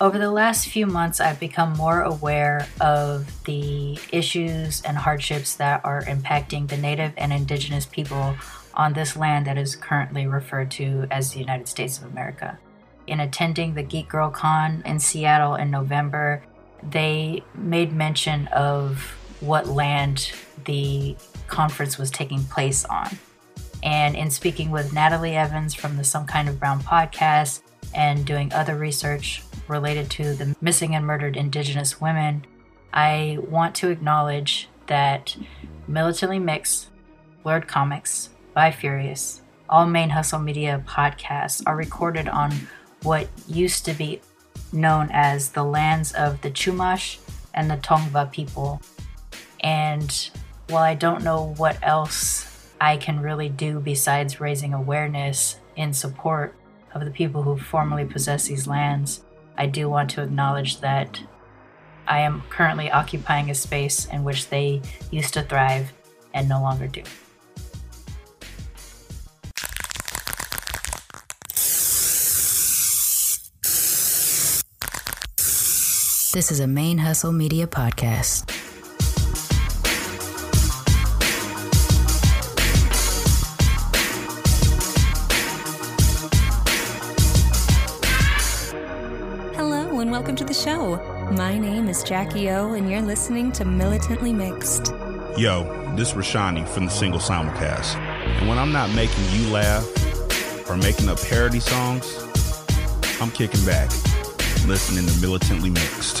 Over the last few months, I've become more aware of the issues and hardships that are impacting the Native and Indigenous people on this land that is currently referred to as the United States of America. In attending the Geek Girl Con in Seattle in November, they made mention of what land the conference was taking place on. And in speaking with Natalie Evans from the Some Kind of Brown podcast and doing other research related to the missing and murdered Indigenous women, I want to acknowledge that Militantly Mixed, Blurred Comics, by Furious, all Main Hustle Media podcasts are recorded on what used to be known as the lands of the Chumash and the Tongva people. And while I don't know what else I can really do besides raising awareness in support of the people who formerly possessed these lands, I do want to acknowledge that I am currently occupying a space in which they used to thrive and no longer do. This is a Main Hustle Media podcast. And welcome to the show. My name is Jackie O, and you're listening to Militantly Mixed. Yo, this Rashani from the single simulcast. And when I'm not making you laugh or making up parody songs, I'm kicking back listening to Militantly Mixed.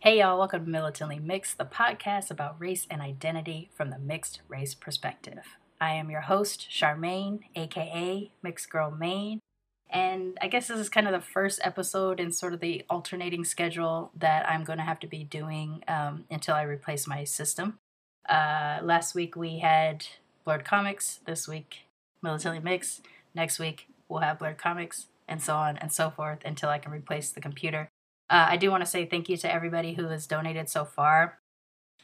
Hey, y'all, welcome to Militantly Mixed, the podcast about race and identity from the mixed race perspective. I am your host, Sharmane, aka Mixed Girl Maine. And I guess this is kind of the first episode in sort of the alternating schedule that I'm going to have to be doing um, until I replace my system. Uh, last week we had Blurred Comics, this week Militantly Mixed. Next week, we'll have Blurred Comics, and so on and so forth until I can replace the computer. Uh, I do want to say thank you to everybody who has donated so far.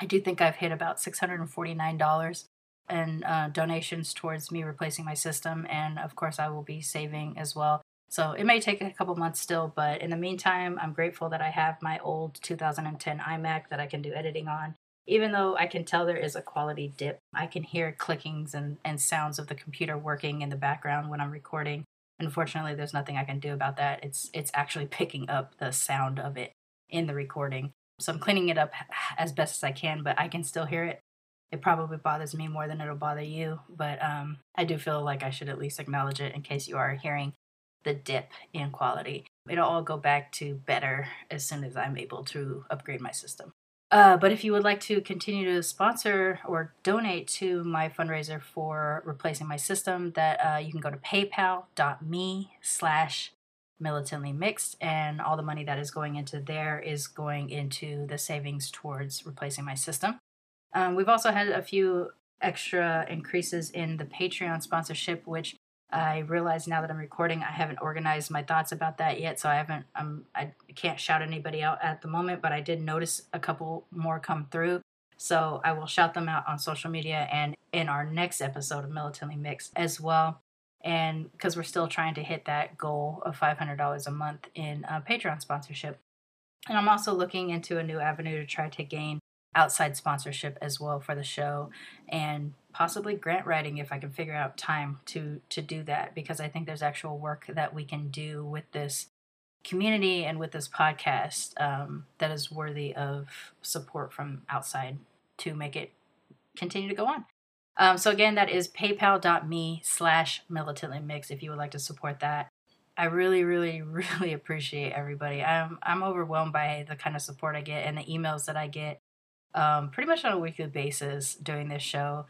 I do think I've hit about $649 in uh, donations towards me replacing my system, and of course, I will be saving as well. So it may take a couple months still, but in the meantime, I'm grateful that I have my old 2010 iMac that I can do editing on even though I can tell there is a quality dip, I can hear clickings and, and sounds of the computer working in the background when I'm recording. Unfortunately, there's nothing I can do about that. It's it's actually picking up the sound of it in the recording. So I'm cleaning it up as best as I can, but I can still hear it. It probably bothers me more than it'll bother you, but um, I do feel like I should at least acknowledge it in case you are hearing the dip in quality. It'll all go back to better as soon as I'm able to upgrade my system. Uh, but if you would like to continue to sponsor or donate to my fundraiser for replacing my system, that uh, you can go to paypal.me slash militantly mixed and all the money that is going into there is going into the savings towards replacing my system. Um, we've also had a few extra increases in the Patreon sponsorship, which I realize now that I'm recording, I haven't organized my thoughts about that yet, so I haven't. Um, I can't shout anybody out at the moment, but I did notice a couple more come through, so I will shout them out on social media and in our next episode of Militantly Mixed as well. And because we're still trying to hit that goal of $500 a month in uh, Patreon sponsorship, and I'm also looking into a new avenue to try to gain outside sponsorship as well for the show and possibly grant writing if I can figure out time to to do that because I think there's actual work that we can do with this community and with this podcast um, that is worthy of support from outside to make it continue to go on. Um, so again, that is paypal.me slash militantly mix if you would like to support that. I really, really, really appreciate everybody. I'm I'm overwhelmed by the kind of support I get and the emails that I get um, pretty much on a weekly basis doing this show.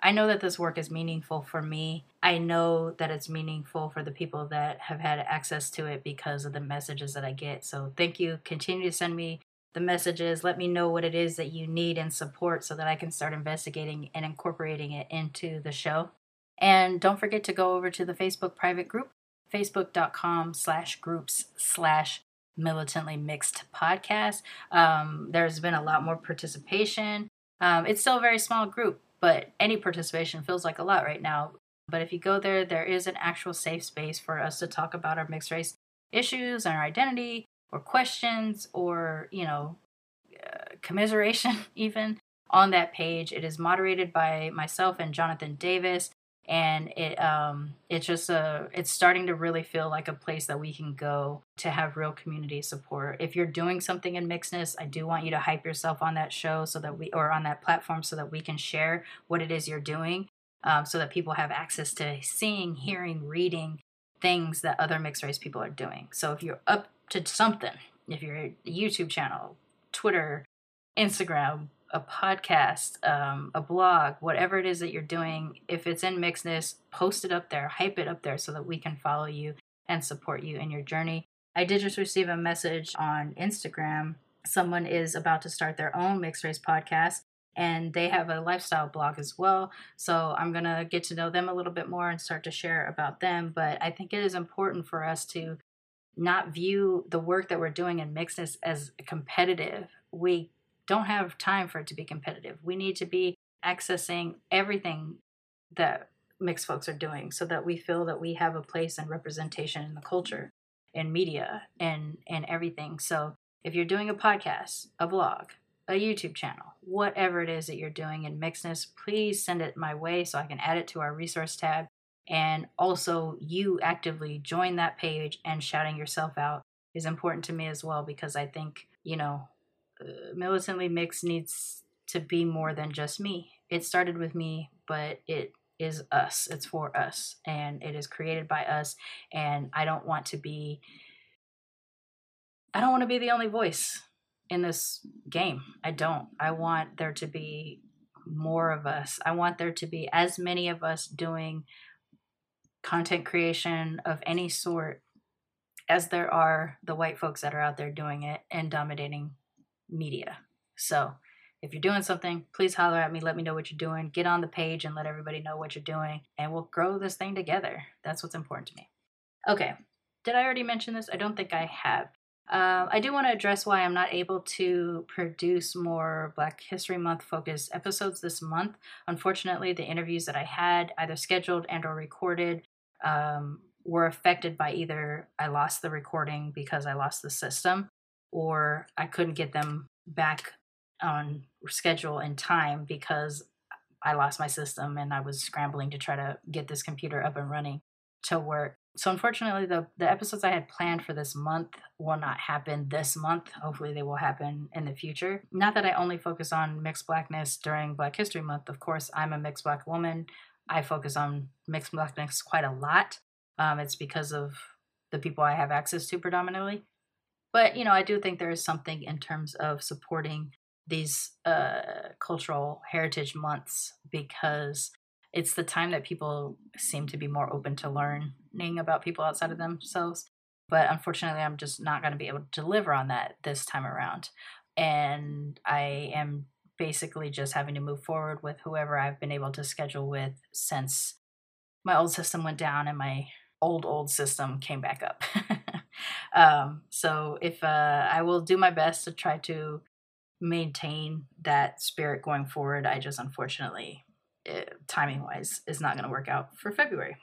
I know that this work is meaningful for me. I know that it's meaningful for the people that have had access to it because of the messages that I get. So thank you. Continue to send me the messages. Let me know what it is that you need and support so that I can start investigating and incorporating it into the show. And don't forget to go over to the Facebook private group, facebook.com slash groups slash militantly mixed podcast. Um, there's been a lot more participation. Um, it's still a very small group, but any participation feels like a lot right now. But if you go there, there is an actual safe space for us to talk about our mixed race issues and our identity or questions or, you know, uh, commiseration even on that page. It is moderated by myself and Jonathan Davis and it um it's just a it's starting to really feel like a place that we can go to have real community support. If you're doing something in mixedness i do want you to hype yourself on that show so that we or on that platform so that we can share what it is you're doing um, so that people have access to seeing hearing reading things that other mixed race people are doing. So if you're up to something if you're a youtube channel twitter instagram a podcast, um, a blog, whatever it is that you're doing, if it's in mixedness, post it up there, hype it up there so that we can follow you and support you in your journey. I did just receive a message on Instagram. Someone is about to start their own mixed race podcast and they have a lifestyle blog as well. So I'm going to get to know them a little bit more and start to share about them. But I think it is important for us to not view the work that we're doing in mixedness as competitive. We don't have time for it to be competitive. We need to be accessing everything that mixed folks are doing so that we feel that we have a place and representation in the culture and media and and everything. So if you're doing a podcast, a blog, a YouTube channel, whatever it is that you're doing in mixedness, please send it my way so I can add it to our resource tab. And also, you actively join that page and shouting yourself out is important to me as well because I think, you know, militantly mixed needs to be more than just me. It started with me, but it is us. It's for us and it is created by us and I don't want to be I don't want to be the only voice in this game. I don't. I want there to be more of us. I want there to be as many of us doing content creation of any sort as there are the white folks that are out there doing it and dominating media. So if you're doing something, please holler at me. Let me know what you're doing. Get on the page and let everybody know what you're doing, and we'll grow this thing together. That's what's important to me. Okay, did I already mention this? I don't think I have. Uh, I do want to address why I'm not able to produce more Black History Month focused episodes this month. Unfortunately, the interviews that I had, either scheduled and or recorded, um, were affected by either I lost the recording because I lost the system, or I couldn't get them back on schedule in time because I lost my system and I was scrambling to try to get this computer up and running to work. So unfortunately the the episodes I had planned for this month will not happen this month. Hopefully they will happen in the future. Not that I only focus on mixed blackness during Black History Month. Of course, I'm a mixed black woman. I focus on mixed blackness quite a lot. Um, it's because of the people I have access to predominantly. But you know, I do think there is something in terms of supporting these uh, cultural heritage months because it's the time that people seem to be more open to learning about people outside of themselves. But unfortunately, I'm just not going to be able to deliver on that this time around. And I am basically just having to move forward with whoever I've been able to schedule with since my old system went down and my old, old system came back up. um, so if uh, I will do my best to try to maintain that spirit going forward, I just unfortunately, eh, timing wise, is not going to work out for February.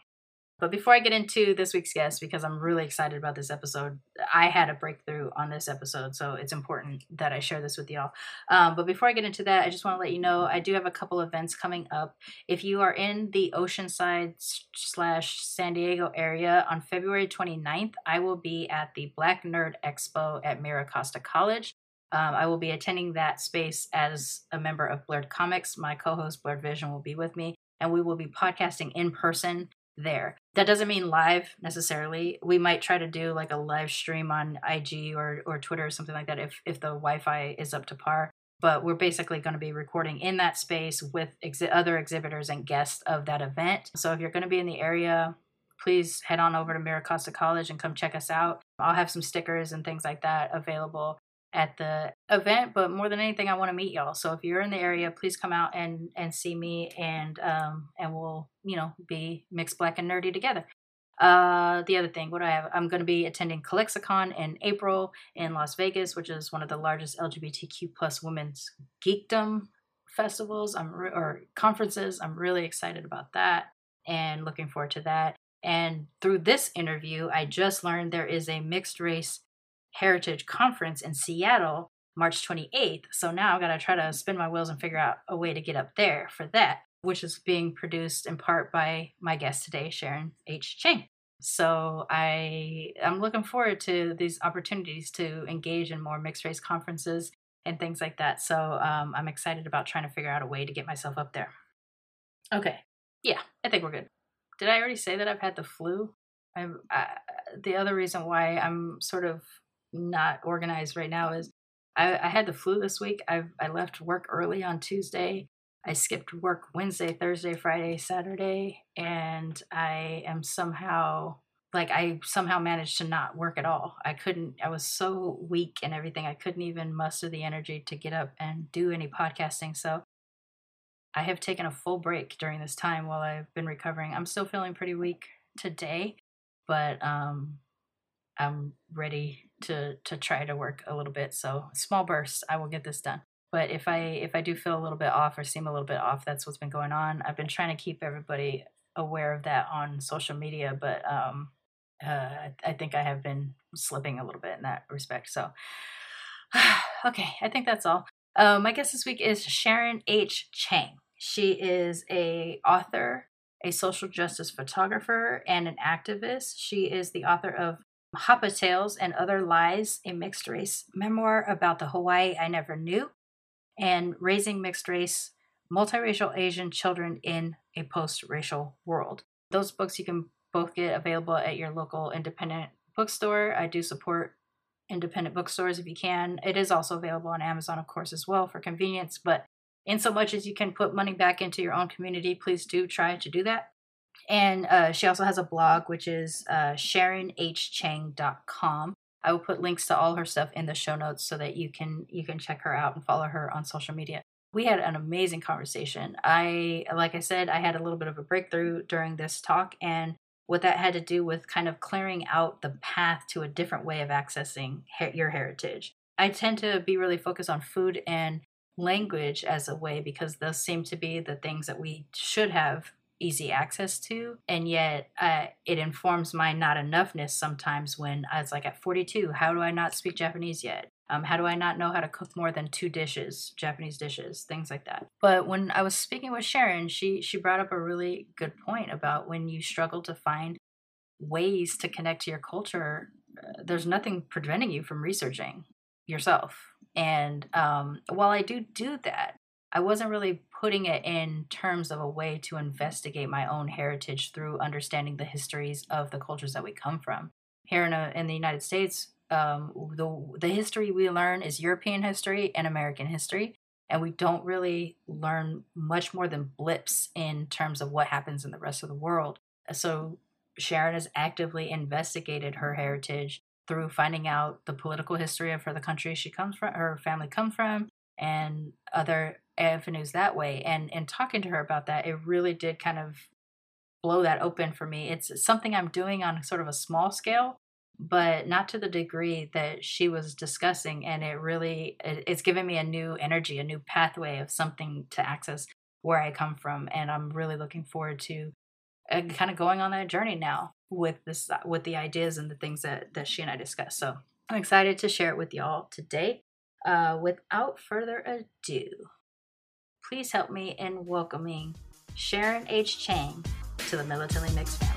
But before I get into this week's guest, because I'm really excited about this episode, I had a breakthrough on this episode, so it's important that I share this with y'all. Um, but before I get into that, I just want to let you know I do have a couple events coming up. If you are in the Oceanside slash San Diego area on February 29th, I will be at the Black Nerd Expo at MiraCosta College. Um, I will be attending that space as a member of Blurred Comics. My co host, Blurred Vision, will be with me, and we will be podcasting in person there. That doesn't mean live necessarily. We might try to do like a live stream on IG or, or Twitter or something like that if, if the Wi Fi is up to par. But we're basically going to be recording in that space with exi- other exhibitors and guests of that event. So if you're going to be in the area, please head on over to MiraCosta College and come check us out. I'll have some stickers and things like that available at the event but more than anything i want to meet y'all. So if you're in the area please come out and and see me and um and we'll you know be mixed black and nerdy together. Uh the other thing what i have i'm going to be attending ClexaCon in april in las vegas which is one of the largest lgbtq plus women's geekdom festivals. I'm re- or conferences. I'm really excited about that and looking forward to that. And through this interview, I just learned there is a mixed race heritage conference in Seattle March 28th. So now I've got to try to spin my wheels and figure out a way to get up there for that, which is being produced in part by my guest today, Sharon H. Chang. So I I'm looking forward to these opportunities to engage in more mixed race conferences and things like that. So um, I'm excited about trying to figure out a way to get myself up there. Okay, yeah, I think we're good. Did I already say that I've had the flu? I, I the other reason why I'm sort of not organized right now is I, I had the flu this week. I I left work early on Tuesday. I skipped work Wednesday, Thursday, Friday, Saturday, and I am somehow like I somehow managed to not work at all. I couldn't I was so weak and everything. I couldn't even muster the energy to get up and do any podcasting. So I have taken a full break during this time while I've been recovering. I'm still feeling pretty weak today, but um I'm ready to to try to work a little bit. So small bursts, I will get this done. But if I if I do feel a little bit off or seem a little bit off, that's what's been going on. I've been trying to keep everybody aware of that on social media, but um, uh, I think I have been slipping a little bit in that respect. So, okay, I think that's all. Uh, my guest this week is Sharon H. Chang. She is a author, a social justice photographer, and an activist. She is the author of Hapa Tales and Other Lies, a mixed race memoir about the Hawaii I never knew, and Raising Mixed Race Multiracial Asian Children in a Post Racial World. Those books you can both get available at your local independent bookstore. I do support independent bookstores if you can. It is also available on Amazon, of course, as well for convenience. But in so much as you can put money back into your own community, please do try to do that. And uh, she also has a blog, which is uh, SharonHChang.com. I will put links to all her stuff in the show notes so that you can you can check her out and follow her on social media. We had an amazing conversation. I like I said, I had a little bit of a breakthrough during this talk, and what that had to do with kind of clearing out the path to a different way of accessing her- your heritage. I tend to be really focused on food and language as a way because those seem to be the things that we should have easy access to and yet uh, it informs my not enoughness sometimes when i was like at 42 how do i not speak japanese yet? Um, how do i not know how to cook more than two dishes japanese dishes things like that. But when i was speaking with sharon she she brought up a really good point about when you struggle to find ways to connect to your culture uh, there's nothing preventing you from researching yourself. And um, while i do do that I wasn't really putting it in terms of a way to investigate my own heritage through understanding the histories of the cultures that we come from. Here in, a, in the United States, um, the, the history we learn is European history and American history, and we don't really learn much more than blips in terms of what happens in the rest of the world. So Sharon has actively investigated her heritage through finding out the political history of her the country she comes from, her family come from, and other avenues that way. And and talking to her about that, it really did kind of blow that open for me. It's something I'm doing on sort of a small scale, but not to the degree that she was discussing. And it really it's given me a new energy, a new pathway of something to access where I come from. And I'm really looking forward to uh, kind of going on that journey now with this with the ideas and the things that that she and I discussed. So I'm excited to share it with y'all today. Uh, without further ado, please help me in welcoming Sharon H. Chang to the Militantly Mixed family.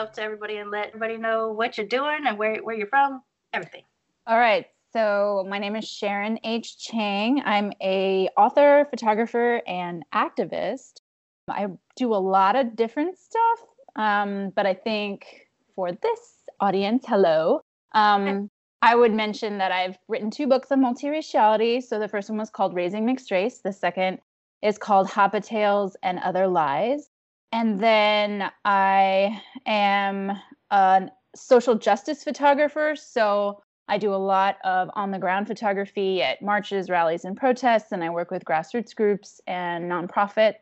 Yourself to everybody and let everybody know what you're doing and where, where you're from, everything. All right. So my name is Sharon H. Chang. I'm a author, photographer, and activist. I do a lot of different stuff, um, but I think for this audience, hello, um, I would mention that I've written two books on multiraciality. So the first one was called Raising Mixed Race. The second is called Hapa Tales and Other Lies. And then I am a social justice photographer. So I do a lot of on the ground photography at marches, rallies, and protests, and I work with grassroots groups and nonprofit.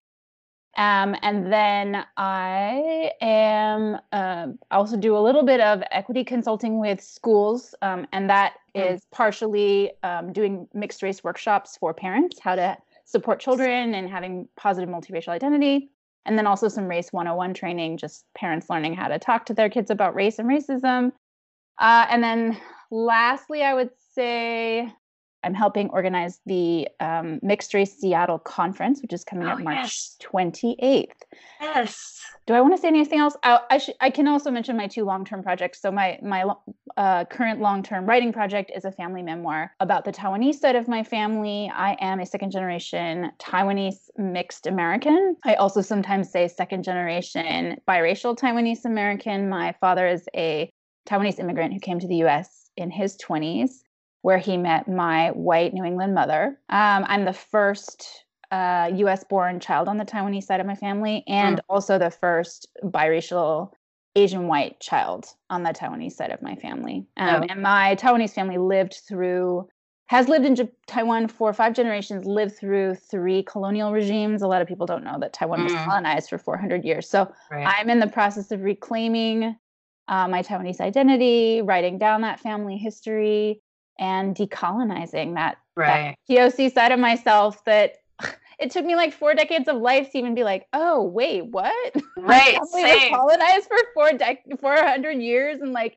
Um, and then I am uh, also do a little bit of equity consulting with schools, um, and that mm. is partially um, doing mixed race workshops for parents, how to support children and having positive multiracial identity and then also some race 101 training just parents learning how to talk to their kids about race and racism. Uh, and then lastly i would say i'm helping organize the um, mixed race seattle conference which is coming oh, up march yes. 28th yes do I want to say anything else? I, I, sh- I can also mention my two long-term projects. So my my uh, current long-term writing project is a family memoir about the Taiwanese side of my family. I am a second-generation Taiwanese mixed American. I also sometimes say second-generation biracial Taiwanese American. My father is a Taiwanese immigrant who came to the U.S. in his 20s, where he met my white New England mother. Um, I'm the first uh, US born child on the Taiwanese side of my family, and mm. also the first biracial Asian white child on the Taiwanese side of my family. Um, oh. And my Taiwanese family lived through, has lived in J- Taiwan for five generations, lived through three colonial regimes. A lot of people don't know that Taiwan mm. was colonized for 400 years. So right. I'm in the process of reclaiming uh, my Taiwanese identity, writing down that family history, and decolonizing that, right. that POC side of myself that it took me like four decades of life to even be like, oh wait, what? Right, same. colonized for four dec- four hundred years, and like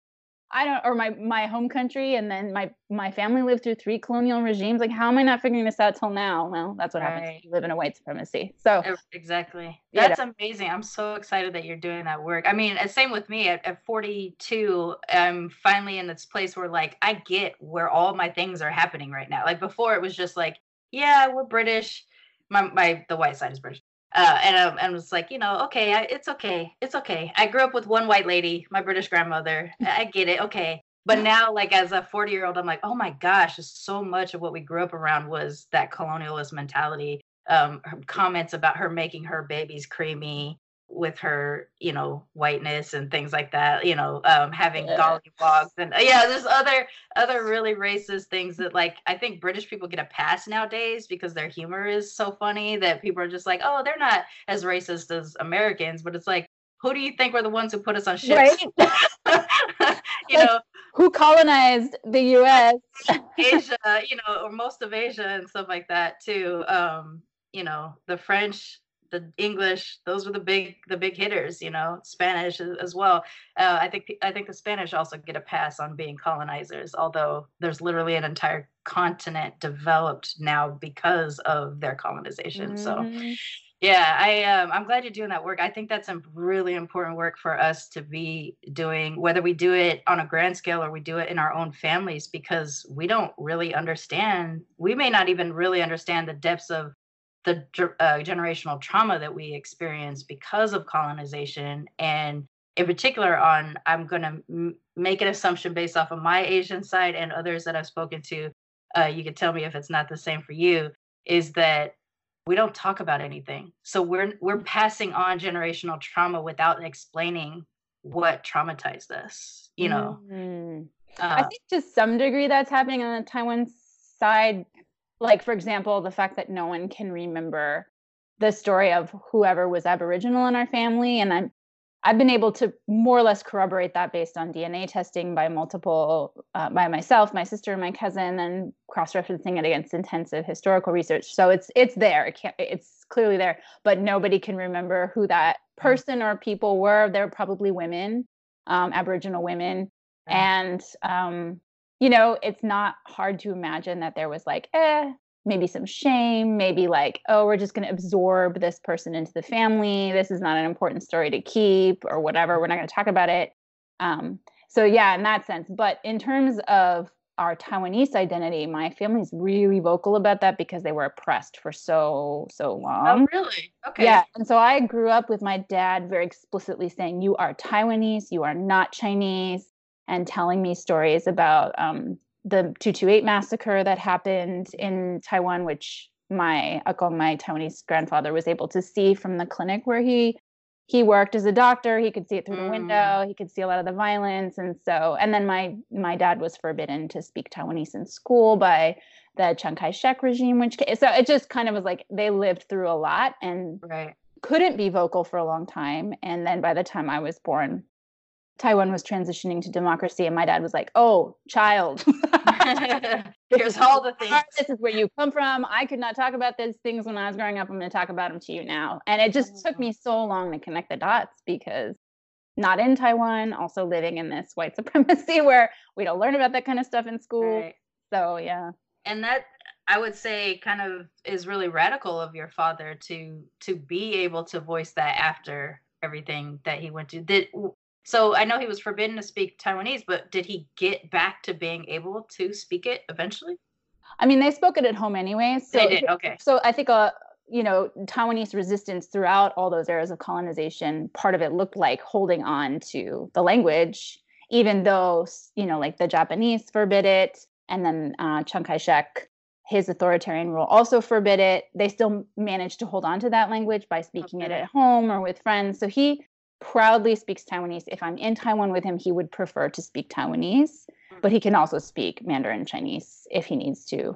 I don't, or my my home country, and then my my family lived through three colonial regimes. Like, how am I not figuring this out till now? Well, that's what right. happens. You live in a white supremacy. So exactly, that's know. amazing. I'm so excited that you're doing that work. I mean, same with me. At, at 42, I'm finally in this place where like I get where all my things are happening right now. Like before, it was just like, yeah, we're British my, my the white side is British. Uh, and um, and was like, you know, okay, I, it's okay, it's okay. I grew up with one white lady, my British grandmother. I get it, okay. But now, like as a forty year old, I'm like, oh my gosh, so much of what we grew up around was that colonialist mentality. Um, comments about her making her babies creamy, with her, you know, whiteness and things like that, you know, um, having yeah. gollywogs and uh, yeah, there's other other really racist things that like I think British people get a pass nowadays because their humor is so funny that people are just like, oh, they're not as racist as Americans, but it's like, who do you think were the ones who put us on ships? Right. you like, know, who colonized the U.S. Asia, you know, or most of Asia and stuff like that too. Um, you know, the French the English, those were the big the big hitters, you know, Spanish as well. Uh, I think I think the Spanish also get a pass on being colonizers, although there's literally an entire continent developed now because of their colonization. Mm-hmm. So yeah, I um, I'm glad you're doing that work. I think that's a really important work for us to be doing, whether we do it on a grand scale or we do it in our own families, because we don't really understand. We may not even really understand the depths of the uh, generational trauma that we experience because of colonization and in particular on i'm going to m- make an assumption based off of my asian side and others that i've spoken to uh, you can tell me if it's not the same for you is that we don't talk about anything so we're we're passing on generational trauma without explaining what traumatized us you know mm-hmm. uh, i think to some degree that's happening on the taiwan side like for example the fact that no one can remember the story of whoever was aboriginal in our family and i'm i've been able to more or less corroborate that based on dna testing by multiple uh, by myself my sister and my cousin and cross-referencing it against intensive historical research. So it's it's there. It can't, it's clearly there but nobody can remember who that mm. person or people were. They're probably women um, aboriginal women. And um, you know, it's not hard to imagine that there was like, eh, maybe some shame, maybe like, oh, we're just going to absorb this person into the family. This is not an important story to keep or whatever. We're not going to talk about it. Um, so, yeah, in that sense. But in terms of our Taiwanese identity, my family's really vocal about that because they were oppressed for so, so oh, long. Oh, really? Okay. Yeah. And so I grew up with my dad very explicitly saying, You are Taiwanese, you are not Chinese and telling me stories about um, the 228 massacre that happened in Taiwan, which my uncle, my Taiwanese grandfather, was able to see from the clinic where he he worked as a doctor he could see it through the Mm. window he could see a lot of the violence and so and then my my dad was forbidden to speak taiwanese in school by the chiang kai-shek regime which so it just kind of was like they lived through a lot and Right. couldn't be vocal for a long time and then by the time i was born taiwan was transitioning to democracy and my dad was like oh child Here's all the things. this is where you come from. I could not talk about these things when I was growing up. I'm going to talk about them to you now. And it just took oh. me so long to connect the dots because not in Taiwan, also living in this white supremacy where we don't learn about that kind of stuff in school. Right. So, yeah. and that i would say kind of is really radical of your father to to be able to voice that after everything that he went to did so i know he was forbidden to speak taiwanese but did he get back to being able to speak it eventually I mean, they spoke it at home anyway. So, they did okay so I think, uh, you know, Taiwanese resistance throughout all those eras of colonization, part of it looked like holding on to the language, even though, you know, like the Japanese forbid it. And then uh, Chiang Kai shek, his authoritarian rule also forbid it. They still managed to hold on to that language by speaking it at home or with friends. So he proudly speaks Taiwanese. If I'm in Taiwan with him, he would prefer to speak Taiwanese, but he mm-hmm. can also speak Mandarin Chinese if he needs to.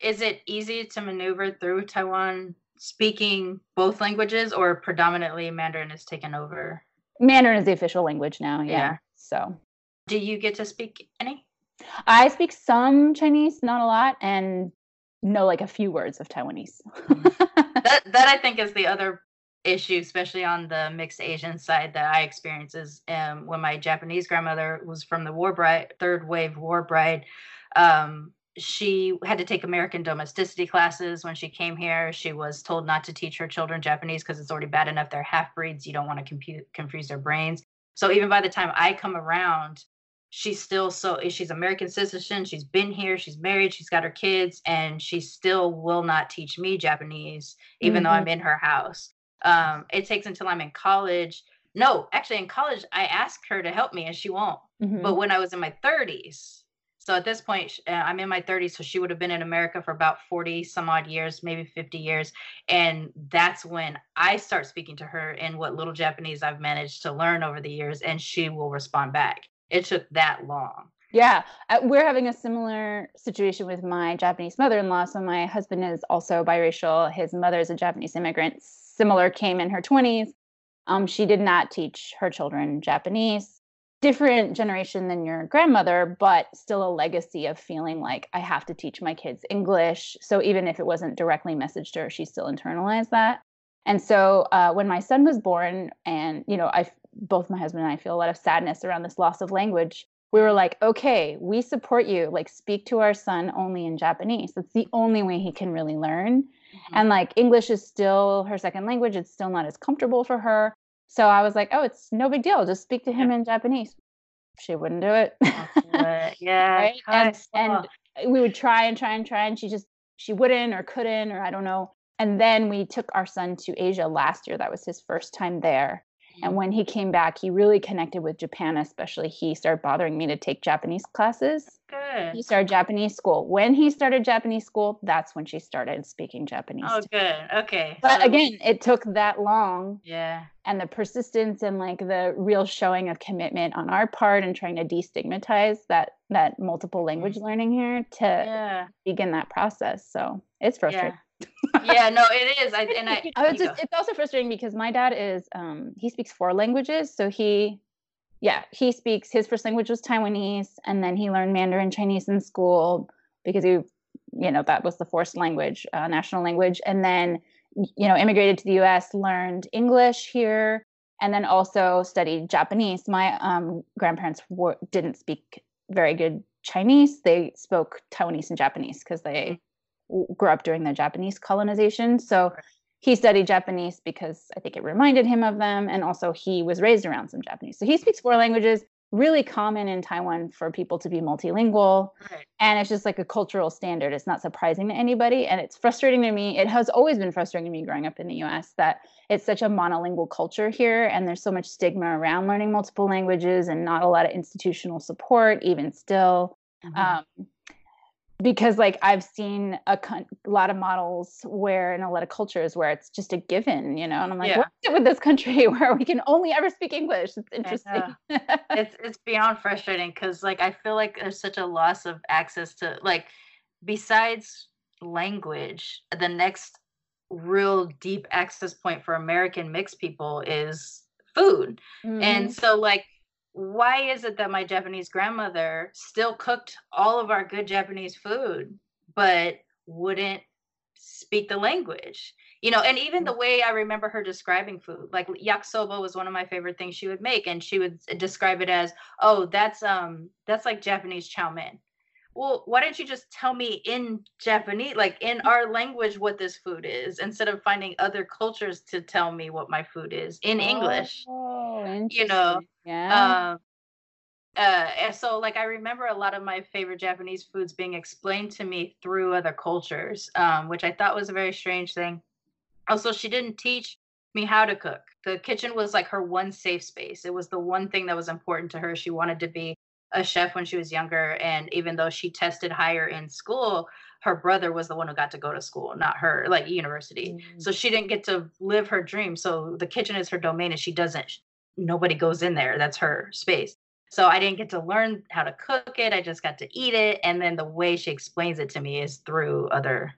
is it easy to maneuver through taiwan speaking both languages or predominantly mandarin is taken over Mandarin is the official language now. Yeah. Yeah. So do you get to speak any I speak some Chinese, not a lot, and know like a few words of Taiwanese. Hmm. that that I think is the other issue, especially on the mixed Asian side that I experience is um, when my Japanese grandmother was from the war bride, third wave war bride. Um, she had to take American domesticity classes when she came here. She was told not to teach her children Japanese because it's already bad enough they're half breeds. You don't want to compute, confuse their brains. So even by the time I come around, she's still so she's American citizen. She's been here. She's married. She's got her kids, and she still will not teach me Japanese, even though Mhm. I'm in her house. Um, it takes until I'm in college. No, actually, in college, I asked her to help me, and she won't. Mhm. But when I was in my 30s, so at this point, uh, I'm in my 30s, so she would have been in America for about 40 some odd years, maybe 50 years. And that's when I start speaking to her in what little Japanese I've managed to learn over the years, and she will respond back. It took that long. Yeah, uh, we're having a similar situation with my Japanese mother-in-law. So my husband is also biracial. His mother is a Japanese immigrant. Similar, came in her twenties. Um, she did not teach her children Japanese. Different generation than your grandmother, but still a legacy of feeling like I have to teach my kids English. So even if it wasn't directly messaged to her, she still internalized that. And so uh, when my son was born, and you know, I both my husband and I feel a lot of sadness around this loss of language we were like, okay, we support you. Like, speak to our son only in Japanese. That's the only way he can really learn. And like, English is still her second language. It's still not as comfortable for her. So I was like, oh, it's no big deal. Just speak to him in Japanese. She wouldn't do it. Yeah, Right? And- and oh, we would try and try and try, and she just she wouldn't or couldn't or I don't know. And then we took our son to Asia last year. That was his first time there. And mm-hmm. when he came back, he really connected with Japan, especially. He started bothering me to take Japanese classes. good. He started Japanese school. When he started Japanese school, that's when she started speaking Japanese. Oh, good. Okay. But so- again, it took that long yeah. and the persistence and like the real showing of commitment on our part and trying to destigmatize that that multiple language mm-hmm. learning here to Yeah. begin that process. So it's frustrating. Yeah. Yeah. No, it is. I and I. I was just, it's also frustrating because my dad is um he speaks four languages. So he yeah, he speaks his first language was Taiwanese and then he learned Mandarin Chinese in school because he you know that was the forced language, uh, national language and then you know immigrated to the US, learned English here and then also studied Japanese. My um grandparents were, didn't speak very good Chinese. They spoke Taiwanese and Japanese because they w- grew up during the Japanese colonization. So he studied Japanese because I think it reminded him of them. And also, he was raised around some Japanese. So he speaks four languages, really common in Taiwan for people to be multilingual. Right. And it's just like a cultural standard. It's not surprising to anybody. And it's frustrating to me. It has always been frustrating to me growing up in the US that it's such a monolingual culture here. And there's so much stigma around learning multiple languages and not a lot of institutional support, even still. Mhm. Um, because like I've seen a, con- a lot of models where in a lot of cultures where it's just a given, you know, and I'm like, Yeah. what's it with this country where we can only ever speak English? It's interesting. it's it's beyond frustrating because like I feel like there's such a loss of access to like besides language, the next real deep access point for American mixed people is food. Mm-hmm. And so like why is it that my Japanese grandmother still cooked all of our good Japanese food but wouldn't speak the language? You know, and even the way I remember her describing food, like yakisoba was one of my favorite things she would make and she would describe it as, "Oh, that's um that's like Japanese chow mein." Well, why don't you just tell me in Japanese, like in our language, what this food is, instead of finding other cultures to tell me what my food is in English? Oh, you know, yeah. um uh and so like i remember a lot of my favorite japanese foods being explained to me through other cultures um which i thought was a very strange thing also she didn't teach me how to cook the kitchen was like her one safe space it was the one thing that was important to her she wanted to be a chef when she was younger and even though she tested higher in school her brother was the one who got to go to school not her like university. Mm. so she didn't get to live her dream. So the kitchen is her domain and she doesn't nobody goes in there that's her space. So i didn't get to learn how to cook it i just got to eat it and then the way she explains it to me is through other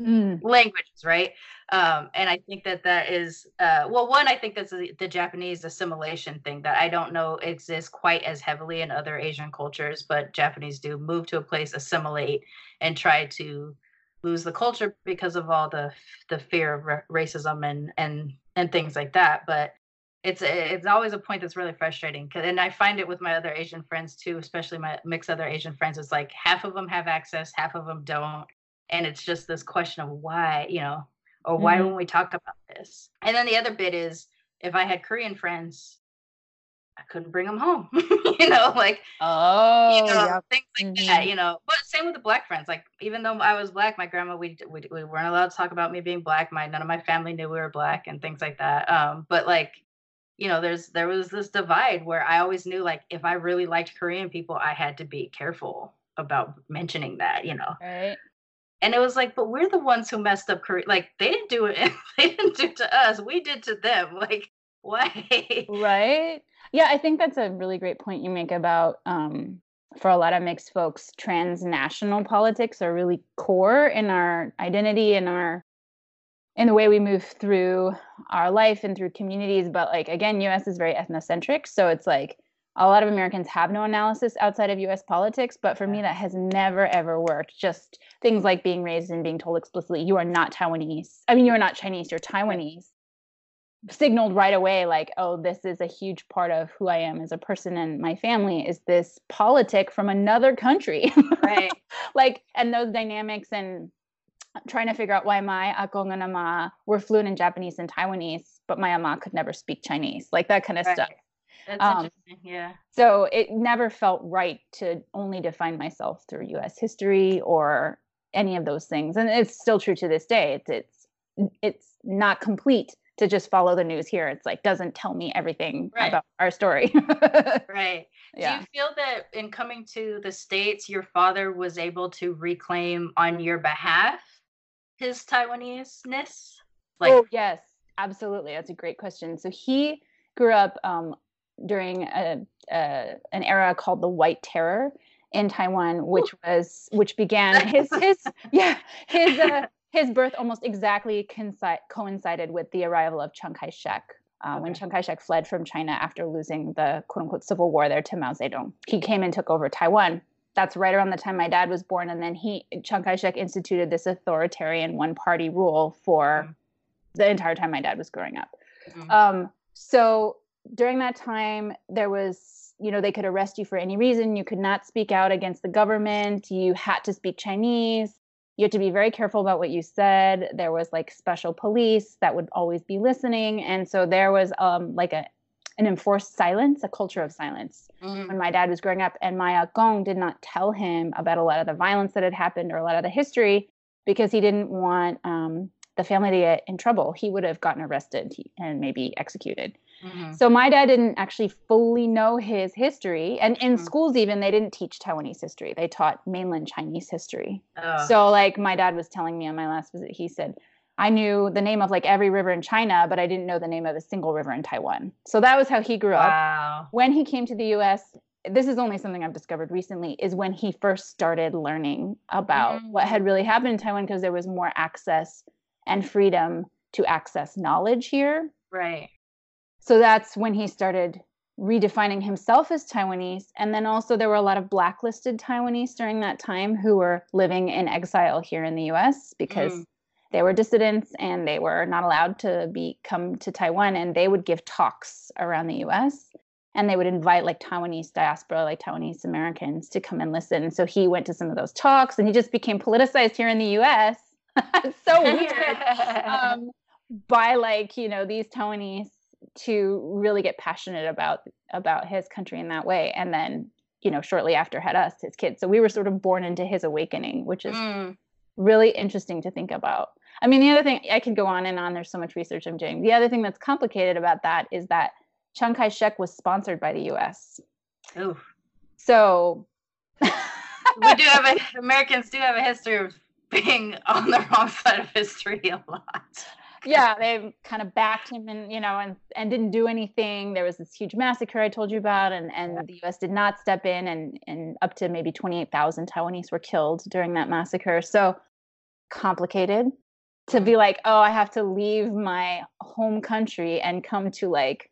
Mm. languages right um, and i think that that is uh, well one i think that's the, the japanese assimilation thing that i don't know exists quite as heavily in other asian cultures but japanese do move to a place assimilate and try to lose the culture because of all the the fear of ra- racism and and and things like that but it's it's always a point that's really frustrating and i find it with my other asian friends too especially my mixed other asian friends it's like half of them have access half of them don't and it's just this question of why you know or why Mhm. when we talk about this and then the other bit is if i had korean friends i couldn't bring them home you know like Oh, you know, yeah. things like that, Mhm. you know. But same with the black friends. Like even though I was black, my grandma we, we we weren't allowed to talk about me being black. My none of my family knew we were black and things like that. Um, but like, you know, there's there was this divide where I always knew like if I really liked Korean people, I had to be careful about mentioning that, you know. Right. And it was like, but we're the ones who messed up Korea. Like they didn't do it. they didn't do to us. We did to them. Like why? Right. Yeah, I think that's a really great point you make about um, for a lot of mixed folks, transnational politics are really core in our identity and our in the way we move through our life and through communities. But like again, US is very ethnocentric. So it's like a lot of Americans have no analysis outside of US politics, but for me that has never ever worked. Just things like being raised and being told explicitly, you are not Taiwanese. I mean, you are not Chinese, you're Taiwanese signaled right away like oh this is a huge part of who i am as a person and my family is this politic from another country right. like and those dynamics and trying to figure out why my akong and ama were fluent in japanese and taiwanese but my ama could never speak chinese like that kind of Right. stuff That's Um, interesting. Yeah. so it never felt right to only define myself through us history or any of those things and it's still true to this day it's it's it's not complete to just follow the news here it's like doesn't tell me everything Right. about our story Right. yeah Do you feel that in coming to the States, your father was able to reclaim on your behalf his Taiwanese ness? Like, oh yes absolutely that's a great question so he grew up um, during a, a, an era called the white terror in taiwan which was which began his his yeah his uh, his birth almost exactly conci- coincided with the arrival of chiang kai-shek uh, when Okay. chiang kai-shek fled from china after losing the quote-unquote civil war there to mao zedong he came and took over taiwan that's right around the time my dad was born and then he chiang kai-shek instituted this authoritarian one-party rule for Mhm. the entire time my dad was growing up. Mhm. Um, so during that time, there was, you know, they could arrest you for any reason. You could not speak out against the government. You had to speak Chinese. You had to be very careful about what you said. There was like special police that would always be listening, and so there was um, like a an enforced silence, a culture of silence Mhm. when my dad was growing up, and my Gong did not tell him about a lot of the violence that had happened or a lot of the history because he didn't want um, the family to get in trouble. He would have gotten arrested and maybe executed. Mhm. So my dad didn't actually fully know his history, and in Mhm. schools even they didn't teach Taiwanese history. They taught mainland Chinese history. Ugh. So like my dad was telling me on my last visit, he said, I knew the name of like every river in China, but I didn't know the name of a single river in Taiwan. So that was how he grew up. When he came to the US, this is only something I've discovered recently, is when he first started learning about what had really happened in Taiwan because there was more access and freedom to access knowledge here. Right. So that's when he started redefining himself as Taiwanese. And then also, there were a lot of blacklisted Taiwanese during that time who were living in exile here in the US because Mm. they were dissidents and they were not allowed to be come to Taiwan. And they would give talks around the US and they would invite like Taiwanese diaspora, like Taiwanese Americans to come and listen. So he went to some of those talks and he just became politicized here in the US. It's so weird um, by like you know these Taiwanese to really get passionate about about his country in that way, and then you know shortly after had us his kids. So we were sort of born into his awakening, which is Mm. really interesting to think about. I mean, the other thing I could go on and on. There's so much research I'm doing. The other thing that's complicated about that is that Chiang Kai-shek was sponsored by the U.S. Ooh. So we do have a Americans do have a history of being on the wrong side of history a lot. yeah, they kind of backed him and you know and and didn't do anything. There was this huge massacre I told you about, and and the U.S. did not step in, and and up to maybe twenty eight thousand Taiwanese were killed during that massacre. So complicated to be like, oh, I have to leave my home country and come to like,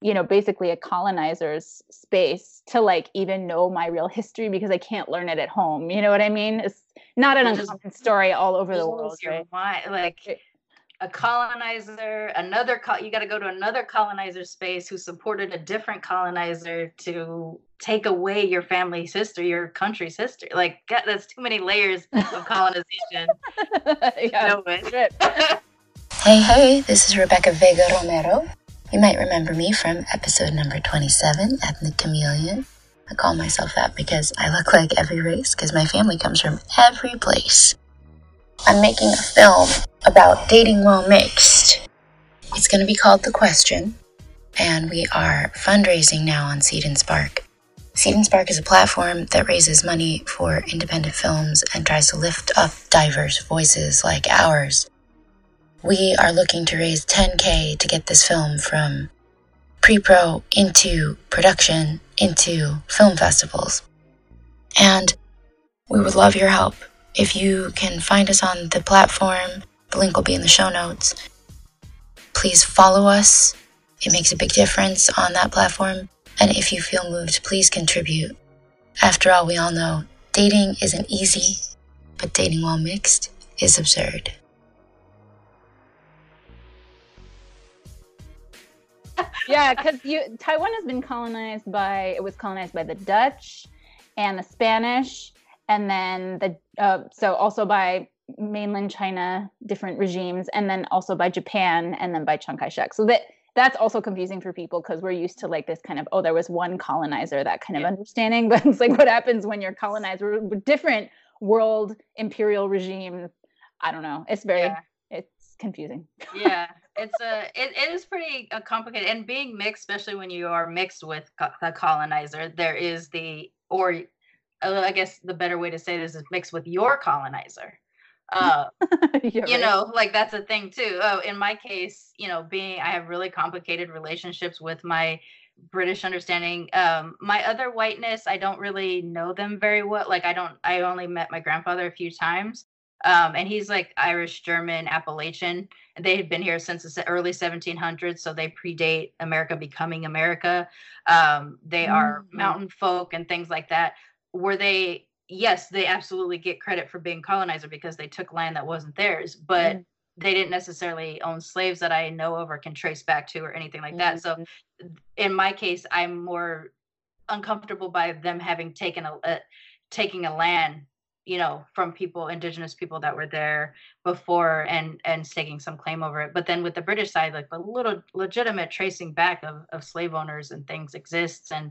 you know, basically a colonizer's space to like even know my real history because I can't learn it at home. You know what I mean? It's not an just uncommon story all over the world, your right? mind. Like a colonizer, another co- you got to go to another colonizer space who supported a different colonizer to take away your family's history, your country's history. Like God, that's too many layers of colonization. yeah. No way. Hey, hey, this is Rebecca Vega Romero. You might remember me from episode number 27, Ethnic Chameleon. I call myself that because I look like every race because my family comes from every place. I'm making a film about dating while mixed. It's going to be called The Question, and we are fundraising now on Seed and Spark. Seed and Spark is a platform that raises money for independent films and tries to lift up diverse voices like ours. We are looking to raise 10K to get this film from pre pro into production into film festivals. And we would love your help. If you can find us on the platform, the link will be in the show notes. Please follow us. It makes a big difference on that platform. And if you feel moved, please contribute. After all, we all know dating isn't easy, but dating while mixed is absurd. Yeah, because you Taiwan has been colonized by it was colonized by the Dutch and the Spanish, and then the uh, so also by mainland China, different regimes, and then also by Japan, and then by Chiang Kai-shek. So that that's also confusing for people because we're used to like this kind of oh there was one colonizer that kind of Yeah. understanding, but it's like what happens when you're colonized? We're, we're different world imperial regimes. I don't know. It's very Yeah. Confusing. yeah it's a it, it is pretty uh, complicated and being mixed especially when you are mixed with co- the colonizer there is the or uh, i guess the better way to say this is mixed with your colonizer uh you right. know like that's a thing too oh in my case you know being i have really complicated relationships with my british understanding um my other whiteness i don't really know them very well like i don't i only met my grandfather a few times um and he's like irish german appalachian and they had been here since the early 1700s so they predate america becoming america um they are Mhm. mountain folk and things like that were they yes they absolutely get credit for being colonizer because they took land that wasn't theirs but Mm. they didn't necessarily own slaves that i know of or can trace back to or anything like that so Mhm. in my case i'm more uncomfortable by them having taken a, a taking a land you know from people indigenous people that were there before and and staking some claim over it. But then with the british side like the little legitimate tracing back of, of slave owners and things exists. And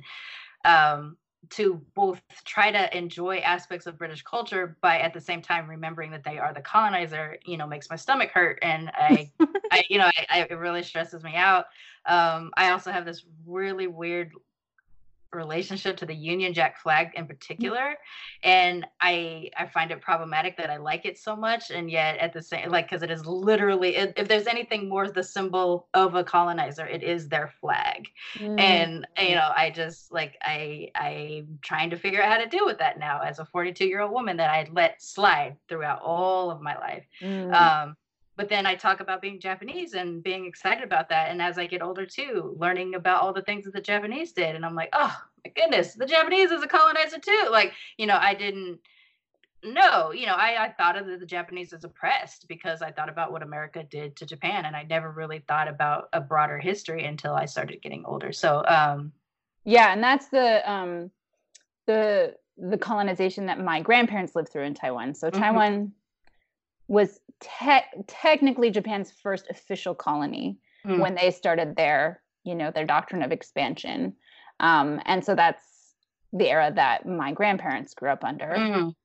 um to both try to enjoy aspects of British culture, but at the same time remembering that they are the colonizer, you know, makes my stomach hurt, and I, I you know, I, I, it really stresses me out. Um, I also have this really weird relationship to the Union Jack flag in particular, and I I find it problematic that I like it so much, and yet at the same like because it is literally if, if, there's anything more the symbol of a colonizer, it is their flag, mm. and you know I just like I I'm trying to figure out how to deal with that now as a 42 year old woman that I let slide throughout all of my life. Mm. Um, but then I talk about being Japanese and being excited about that. And as I get older too, learning about all the things that the Japanese did. And I'm like, oh my goodness, the Japanese is a colonizer too. Like, you know, I didn't know, you know, I, I thought of the, the Japanese as oppressed because I thought about what America did to Japan. And I never really thought about a broader history until I started getting older. So, um, yeah. And that's the, um, the, the colonization that my grandparents lived through in Taiwan. So mm-hmm. Taiwan was te- technically Japan's first official colony mm. when they started their, you know, their doctrine of expansion. Um, and so that's the era that my grandparents grew up under. Mm.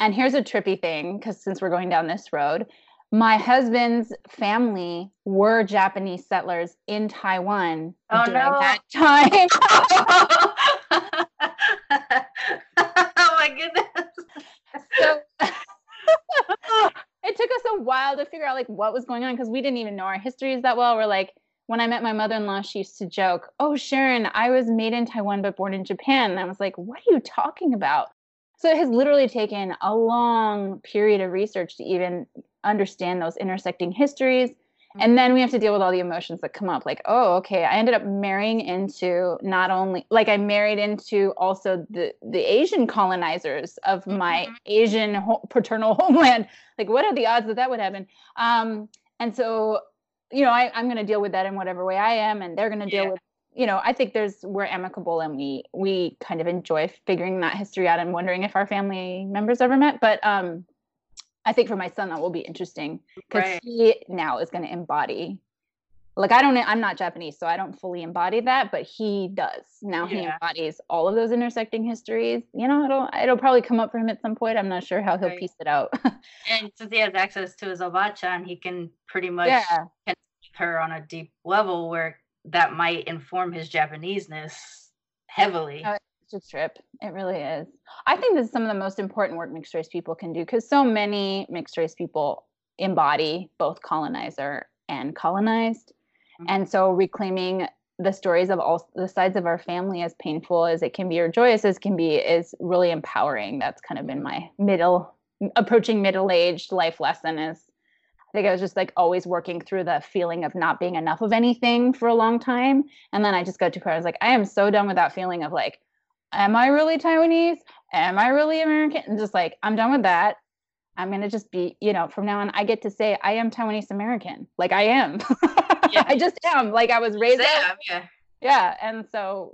And here's a trippy thing, because since we're going down this road, my husband's family were Japanese settlers in Taiwan oh, during no. that time. oh my goodness. So it took us a while to figure out like what was going on because we didn't even know our histories that well. We're like, when I met my mother-in-law, she used to joke, "Oh, Sharon, I was made in Taiwan but born in Japan." And I was like, "What are you talking about?" So it has literally taken a long period of research to even understand those intersecting histories and then we have to deal with all the emotions that come up like oh okay i ended up marrying into not only like i married into also the the asian colonizers of my mm-hmm. asian ho- paternal homeland like what are the odds that that would happen um and so you know I, i'm going to deal with that in whatever way i am and they're going to deal yeah. with you know i think there's we're amicable and we we kind of enjoy figuring that history out and wondering if our family members ever met but um I think for my son that will be interesting because right. he now is going to embody. Like I don't, I'm not Japanese, so I don't fully embody that, but he does. Now yeah. he embodies all of those intersecting histories. You know, it'll it'll probably come up for him at some point. I'm not sure how he'll right. piece it out. and since he has access to his obachan, he can pretty much yeah. connect her on a deep level where that might inform his Japaneseness heavily. Uh, a trip. It really is. I think this is some of the most important work mixed race people can do because so many mixed race people embody both colonizer and colonized. Mm-hmm. And so reclaiming the stories of all the sides of our family as painful as it can be or joyous as can be is really empowering. That's kind of been my middle approaching middle-aged life lesson is I think I was just like always working through the feeling of not being enough of anything for a long time. And then I just got to where I was like, I am so done with that feeling of like, am I really Taiwanese? Am I really American? And just like, I'm done with that. I'm going to just be, you know, from now on, I get to say I am Taiwanese American. Like I am. Yeah. I just am. Like I was raised up. Yeah. Yeah. And so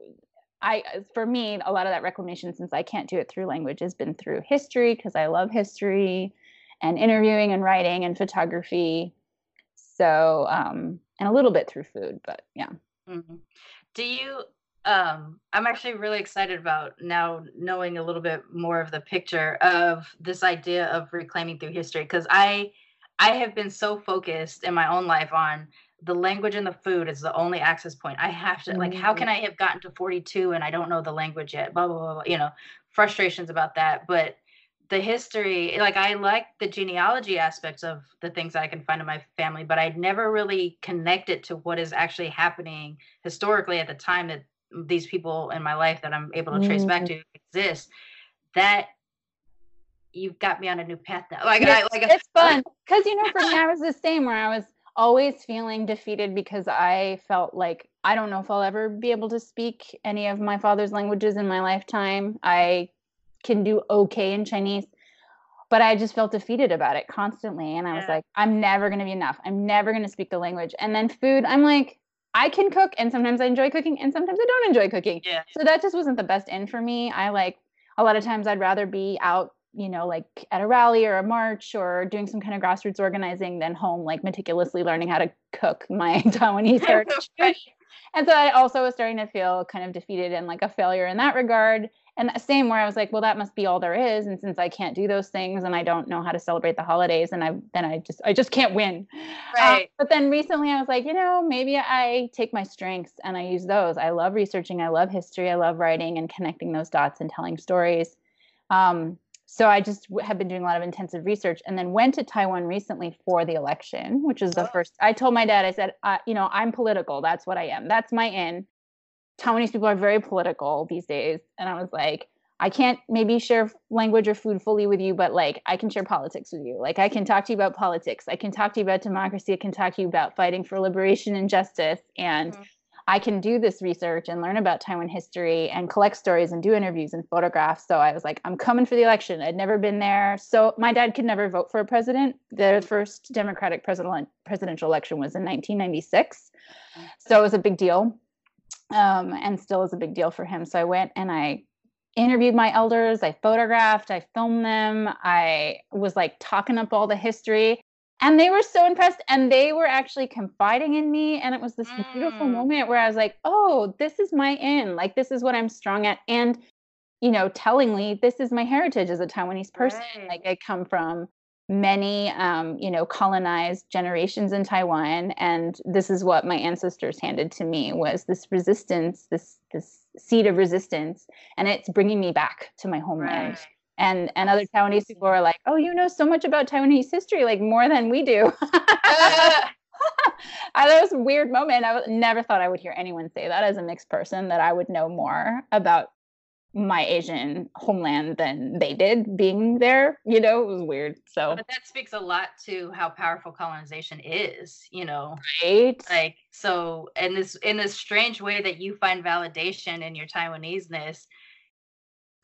I, for me, a lot of that reclamation, since I can't do it through language, has been through history because I love history and interviewing and writing and photography. So, um, and a little bit through food, but yeah. Mm-hmm. Do you um i'm actually really excited about now knowing a little bit more of the picture of this idea of reclaiming through history because i i have been so focused in my own life on the language and the food is the only access point i have to mm-hmm. like how can mm-hmm. i have gotten to 42 and i don't know the language yet blah blah blah, blah you know frustrations about that but the history like i like the genealogy aspects of the things that i can find in my family but i'd never really connected to what is actually happening historically at the time that these people in my life that I'm able to trace mm-hmm. back to exist, that you've got me on a new path now. Like, it's, I, like it's fun because you know, for me, I was the same where I was always feeling defeated because I felt like I don't know if I'll ever be able to speak any of my father's languages in my lifetime. I can do okay in Chinese, but I just felt defeated about it constantly. And I was like, I'm never going to be enough. I'm never going to speak the language. And then food, I'm like, I can cook and sometimes I enjoy cooking and sometimes I don't enjoy cooking. Yeah. So that just wasn't the best end for me. I like a lot of times I'd rather be out, you know, like at a rally or a march or doing some kind of grassroots organizing than home, like meticulously learning how to cook my Taiwanese heritage. And so I also was starting to feel kind of defeated and like a failure in that regard. And the same where I was like, well, that must be all there is. And since I can't do those things and I don't know how to celebrate the holidays, and I then I just I just can't win. Right. but then recently I was like, you know, maybe I take my strengths and I use those. I love researching, I love history, I love writing and connecting those dots and telling stories. Um, so I just have been doing a lot of intensive research and then went to Taiwan recently for the election, which is the Oh. first. I told my dad, I said, uh, you know, I'm political. That's what I am. That's my in. Taiwanese people are very political these days. And I was like, I can't maybe share language or food fully with you, but like I can share politics with you. Like I can talk to you about politics. I can talk to you about democracy. I can talk to you about fighting for liberation and justice. And Mhm. I can do this research and learn about Taiwan history and collect stories and do interviews and photographs. So I was like, I'm coming for the election. I'd never been there. So my dad could never vote for a president. The first Democratic president presidential election was in 1996. So it was a big deal. Um, and still is a big deal for him. So I went and I interviewed my elders, I photographed, I filmed them, I was like talking up all the history. And they were so impressed and they were actually confiding in me. And it was this beautiful Mm. moment where I was like, oh, this is my in. Like, this is what I'm strong at. And, you know, tellingly, this is my heritage as a Taiwanese person. Like, I come from many, um, you know, colonized generations in Taiwan. And this is what my ancestors handed to me was this resistance, this, this seed of resistance. And it's bringing me back to my homeland Right. And and other Taiwanese people are like, "Oh, you know so much about Taiwanese history, like more than we do." I it was a weird moment. I never thought I would hear anyone say that as a mixed person that I would know more about my Asian homeland than they did being there. You know, it was weird. So, But that speaks a lot to how powerful colonization is, you know. right? Like so in this in this strange way that you find validation in your Taiwanese-ness, uh,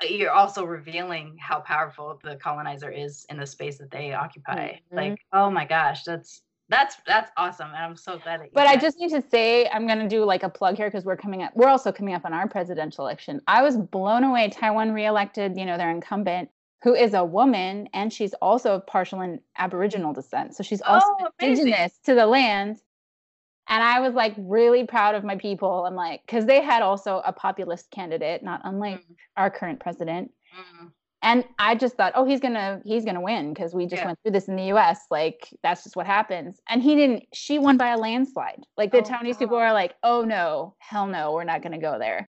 you're also revealing how powerful the colonizer is in the space that they occupy. Mhm. Like, oh my gosh, that's that's that's awesome. And I'm so glad that you But I just need to say, I'm going to do like a plug here because we're coming up. We're also coming up on our presidential election. I was blown away. Taiwan reelected, you know, their incumbent, who is a woman, and she's also of partial and Aboriginal descent. So she's also Oh, indigenous to the land. And I was like really proud of my people. I'm like, because they had also a populist candidate, not unlike Mm, our current president. mm. And I just thought, oh, he's gonna he's gonna win because we just Yeah. went through this in the U.S. Like that's just what happens. And he didn't. She won by a landslide. Like the Oh, Taiwanese people are like, oh no, hell no, we're not gonna go there.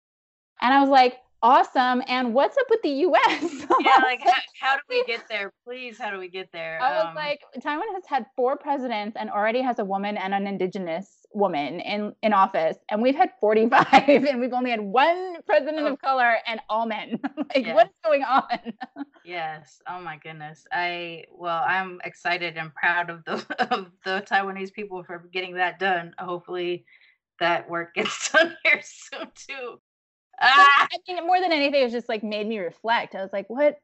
And I was like, awesome. And what's up with the U.S.? Yeah, like how, how do we get there? Please, how do we get there? I was Um, like, Taiwan has had four presidents and already has a woman and an indigenous woman in in office, and we've had 45, and we've only had one president Oh. of color and all men. like, Yeah. what's going on? Yes. Oh my goodness. I well, I'm excited and proud of the of the Taiwanese people for getting that done. Hopefully that work gets done here soon too. Ah! I mean, more than anything, it just like made me reflect. I was like, what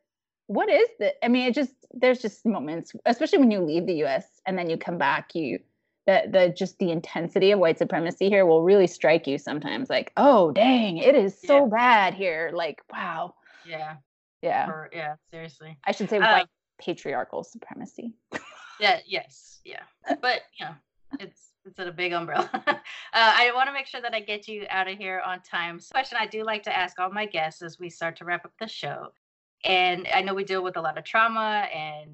what is this? I mean, it just there's just moments, especially when you leave the US and then you come back, you the the just the intensity of white supremacy here will really strike you sometimes. Like, oh dang, it is so Yeah. bad here. Like, wow. Yeah. Yeah. For, yeah, seriously. I should say Uh, white patriarchal supremacy. Yeah, yes, yeah. But you know, it's it's a big umbrella. uh, I want to make sure that I get you out of here on time. So question I do like to ask all my guests as we start to wrap up the show. And I know we deal with a lot of trauma and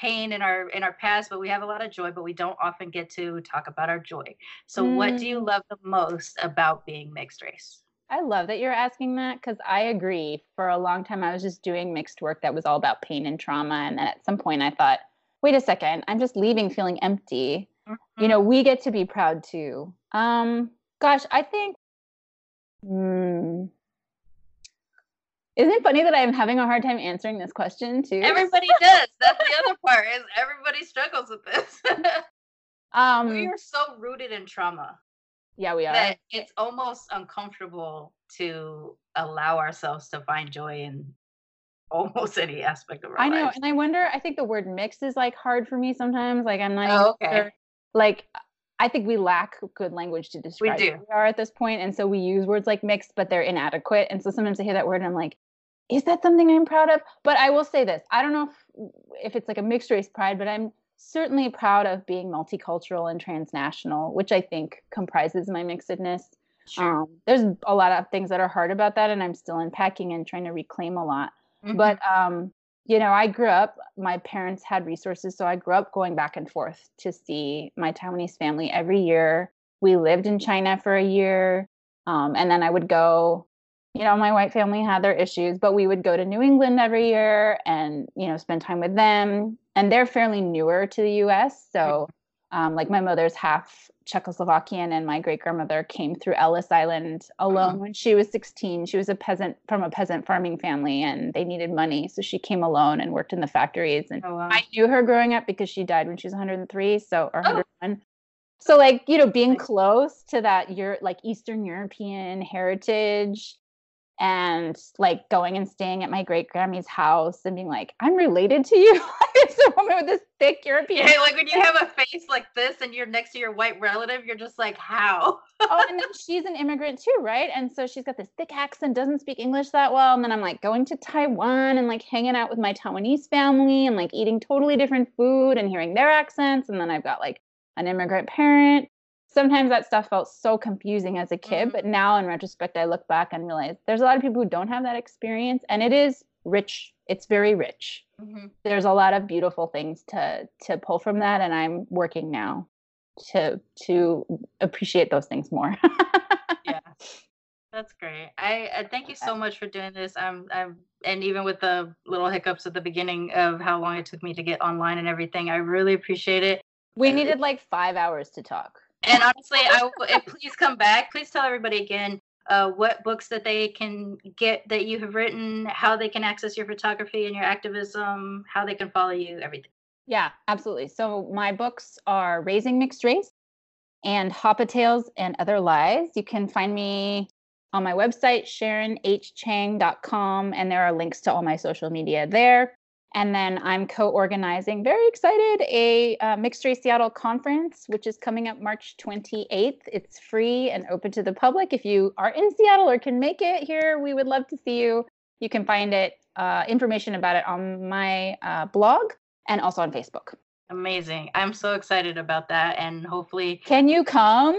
pain in our in our past, but we have a lot of joy, but we don't often get to talk about our joy. So what do you Mm. love the most about being mixed race? I love that you're asking that because I agree. For a long time, I was just doing mixed work that was all about pain and trauma. And then at some point, I thought, wait a second, I'm just leaving feeling empty. You know, we get to be proud too. Um, gosh, I think. Hmm. Isn't it funny that I'm having a hard time answering this question too? Everybody does. That's the other part is everybody struggles with this. um, we are so rooted in trauma. yeah, we are. that it's almost uncomfortable to allow ourselves to find joy in almost any aspect of our I know, lives. and I wonder. I think the word "mixed" is like hard for me sometimes. Like I'm not. Oh, okay. sure. Like I think we lack good language to describe do. who we are at this point, and so we use words like "mixed," but they're inadequate. And so sometimes I hear that word, and I'm like, "Is that something I'm proud of?" But I will say this: I don't know if if it's like a mixed race pride, but I'm certainly proud of being multicultural and transnational, which I think comprises my mixedness. Sure. Um, there's a lot of things that are hard about that, and I'm still unpacking and trying to reclaim a lot. Mhm. But um, you know, I grew up. My parents had resources, so I grew up going back and forth to see my Taiwanese family every year. We lived in China for a year, um, and then I would go. You know, my white family had their issues, but we would go to New England every year and you know spend time with them. And they're fairly newer to the U.S., so um, like my mother's half Czechoslovakian, and my great grandmother came through Ellis Island alone when she was 16. She was a peasant from a peasant farming family, and they needed money, so she came alone and worked in the factories. And Oh, wow. I knew her growing up because she died when she was 103, so or 101. So like you know, being close to that, your like Eastern European heritage. And like going and staying at my great Grammy's house and being like, I'm related to you. it's a woman with this thick European Yeah, like when you have a face like this and you're next to your white relative, you're just like, how? oh, and then she's an immigrant too, right? And so she's got this thick accent, doesn't speak English that well. And then I'm like going to Taiwan and like hanging out with my Taiwanese family and like eating totally different food and hearing their accents. And then I've got like an immigrant parent. Sometimes that stuff felt so confusing as a kid, Mhm. but now in retrospect, I look back and realize there's a lot of people who don't have that experience, and it is rich. It's very rich. Mhm. There's a lot of beautiful things to to pull from that, and I'm working now to to appreciate those things more. yeah that's great i uh, thank you so much for doing this i'm i'm and even with the little hiccups at the beginning of how long it took me to get online and everything i really appreciate it we needed like five hours to talk. And honestly i if please come back please tell everybody again uh, what books that they can get that you have written how they can access your photography and your activism how they can follow you everything Yeah, absolutely. So my books are Raising Mixed Race and Hapa Tales and Other Lies. You can find me on my website, sharonhchang.com, and there are links to all my social media there. And then I'm co organizing, very excited, a uh, Mixed Race Seattle conference, which is coming up March 28th. It's free and open to the public. If you are in Seattle or can make it here, we would love to see you. You can find it, uh, information about it on my uh, blog and also on Facebook. amazing i'm so excited about that and hopefully Can you come?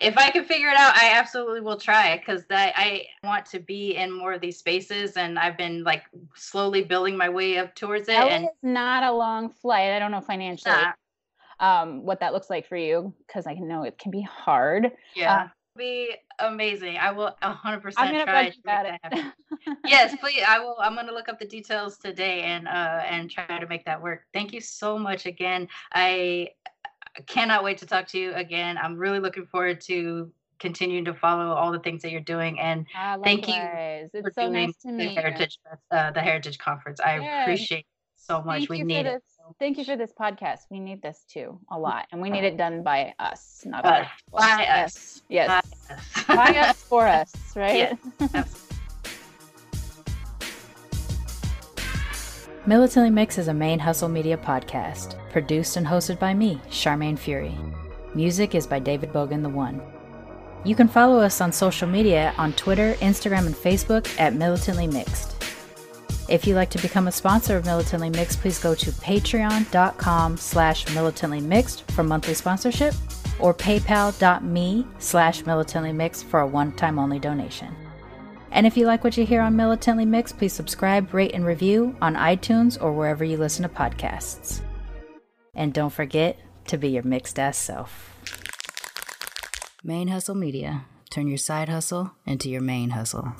If I can figure it out, I absolutely will try because that I want to be in more of these spaces, and I've been like slowly building my way up towards it. And is not a long flight. I don't know financially uh, um, what that looks like for you because I know it can be hard. yeah, be amazing. I will a hundred I'm percent gonna try to make about that happen. it. yes, please. I will. I'm gonna look up the details today and uh and try to make that work. Thank you so much again. I cannot wait to talk to you again. I'm really looking forward to continuing to follow all the things that you're doing and Ah, Thank you likewise. for It's so doing nice to the heritage uh, the heritage conference. I Yeah. appreciate it so much. Thank we you need it. Thank you for this podcast. We need this too a lot, and we need it done by us, not people. by Yes. us. Yes. By us. By us for us, right? Militantly Mixed is a main hustle media podcast, produced and hosted by me, Sharmane Fury. Music is by David Bogan the One. You can follow us on social media on Twitter, Instagram, and Facebook at Militantly Mixed. If you'd like to become a sponsor of Militantly Mixed, please go to patreon.com slash militantly mixed for monthly sponsorship or paypal.me slash militantly mixed for a one-time only donation. And if you like what you hear on Militantly Mixed, please subscribe, rate, and review on iTunes or wherever you listen to podcasts. And don't forget to be your mixed ass self. Main Hustle Media. Turn your side hustle into your main hustle.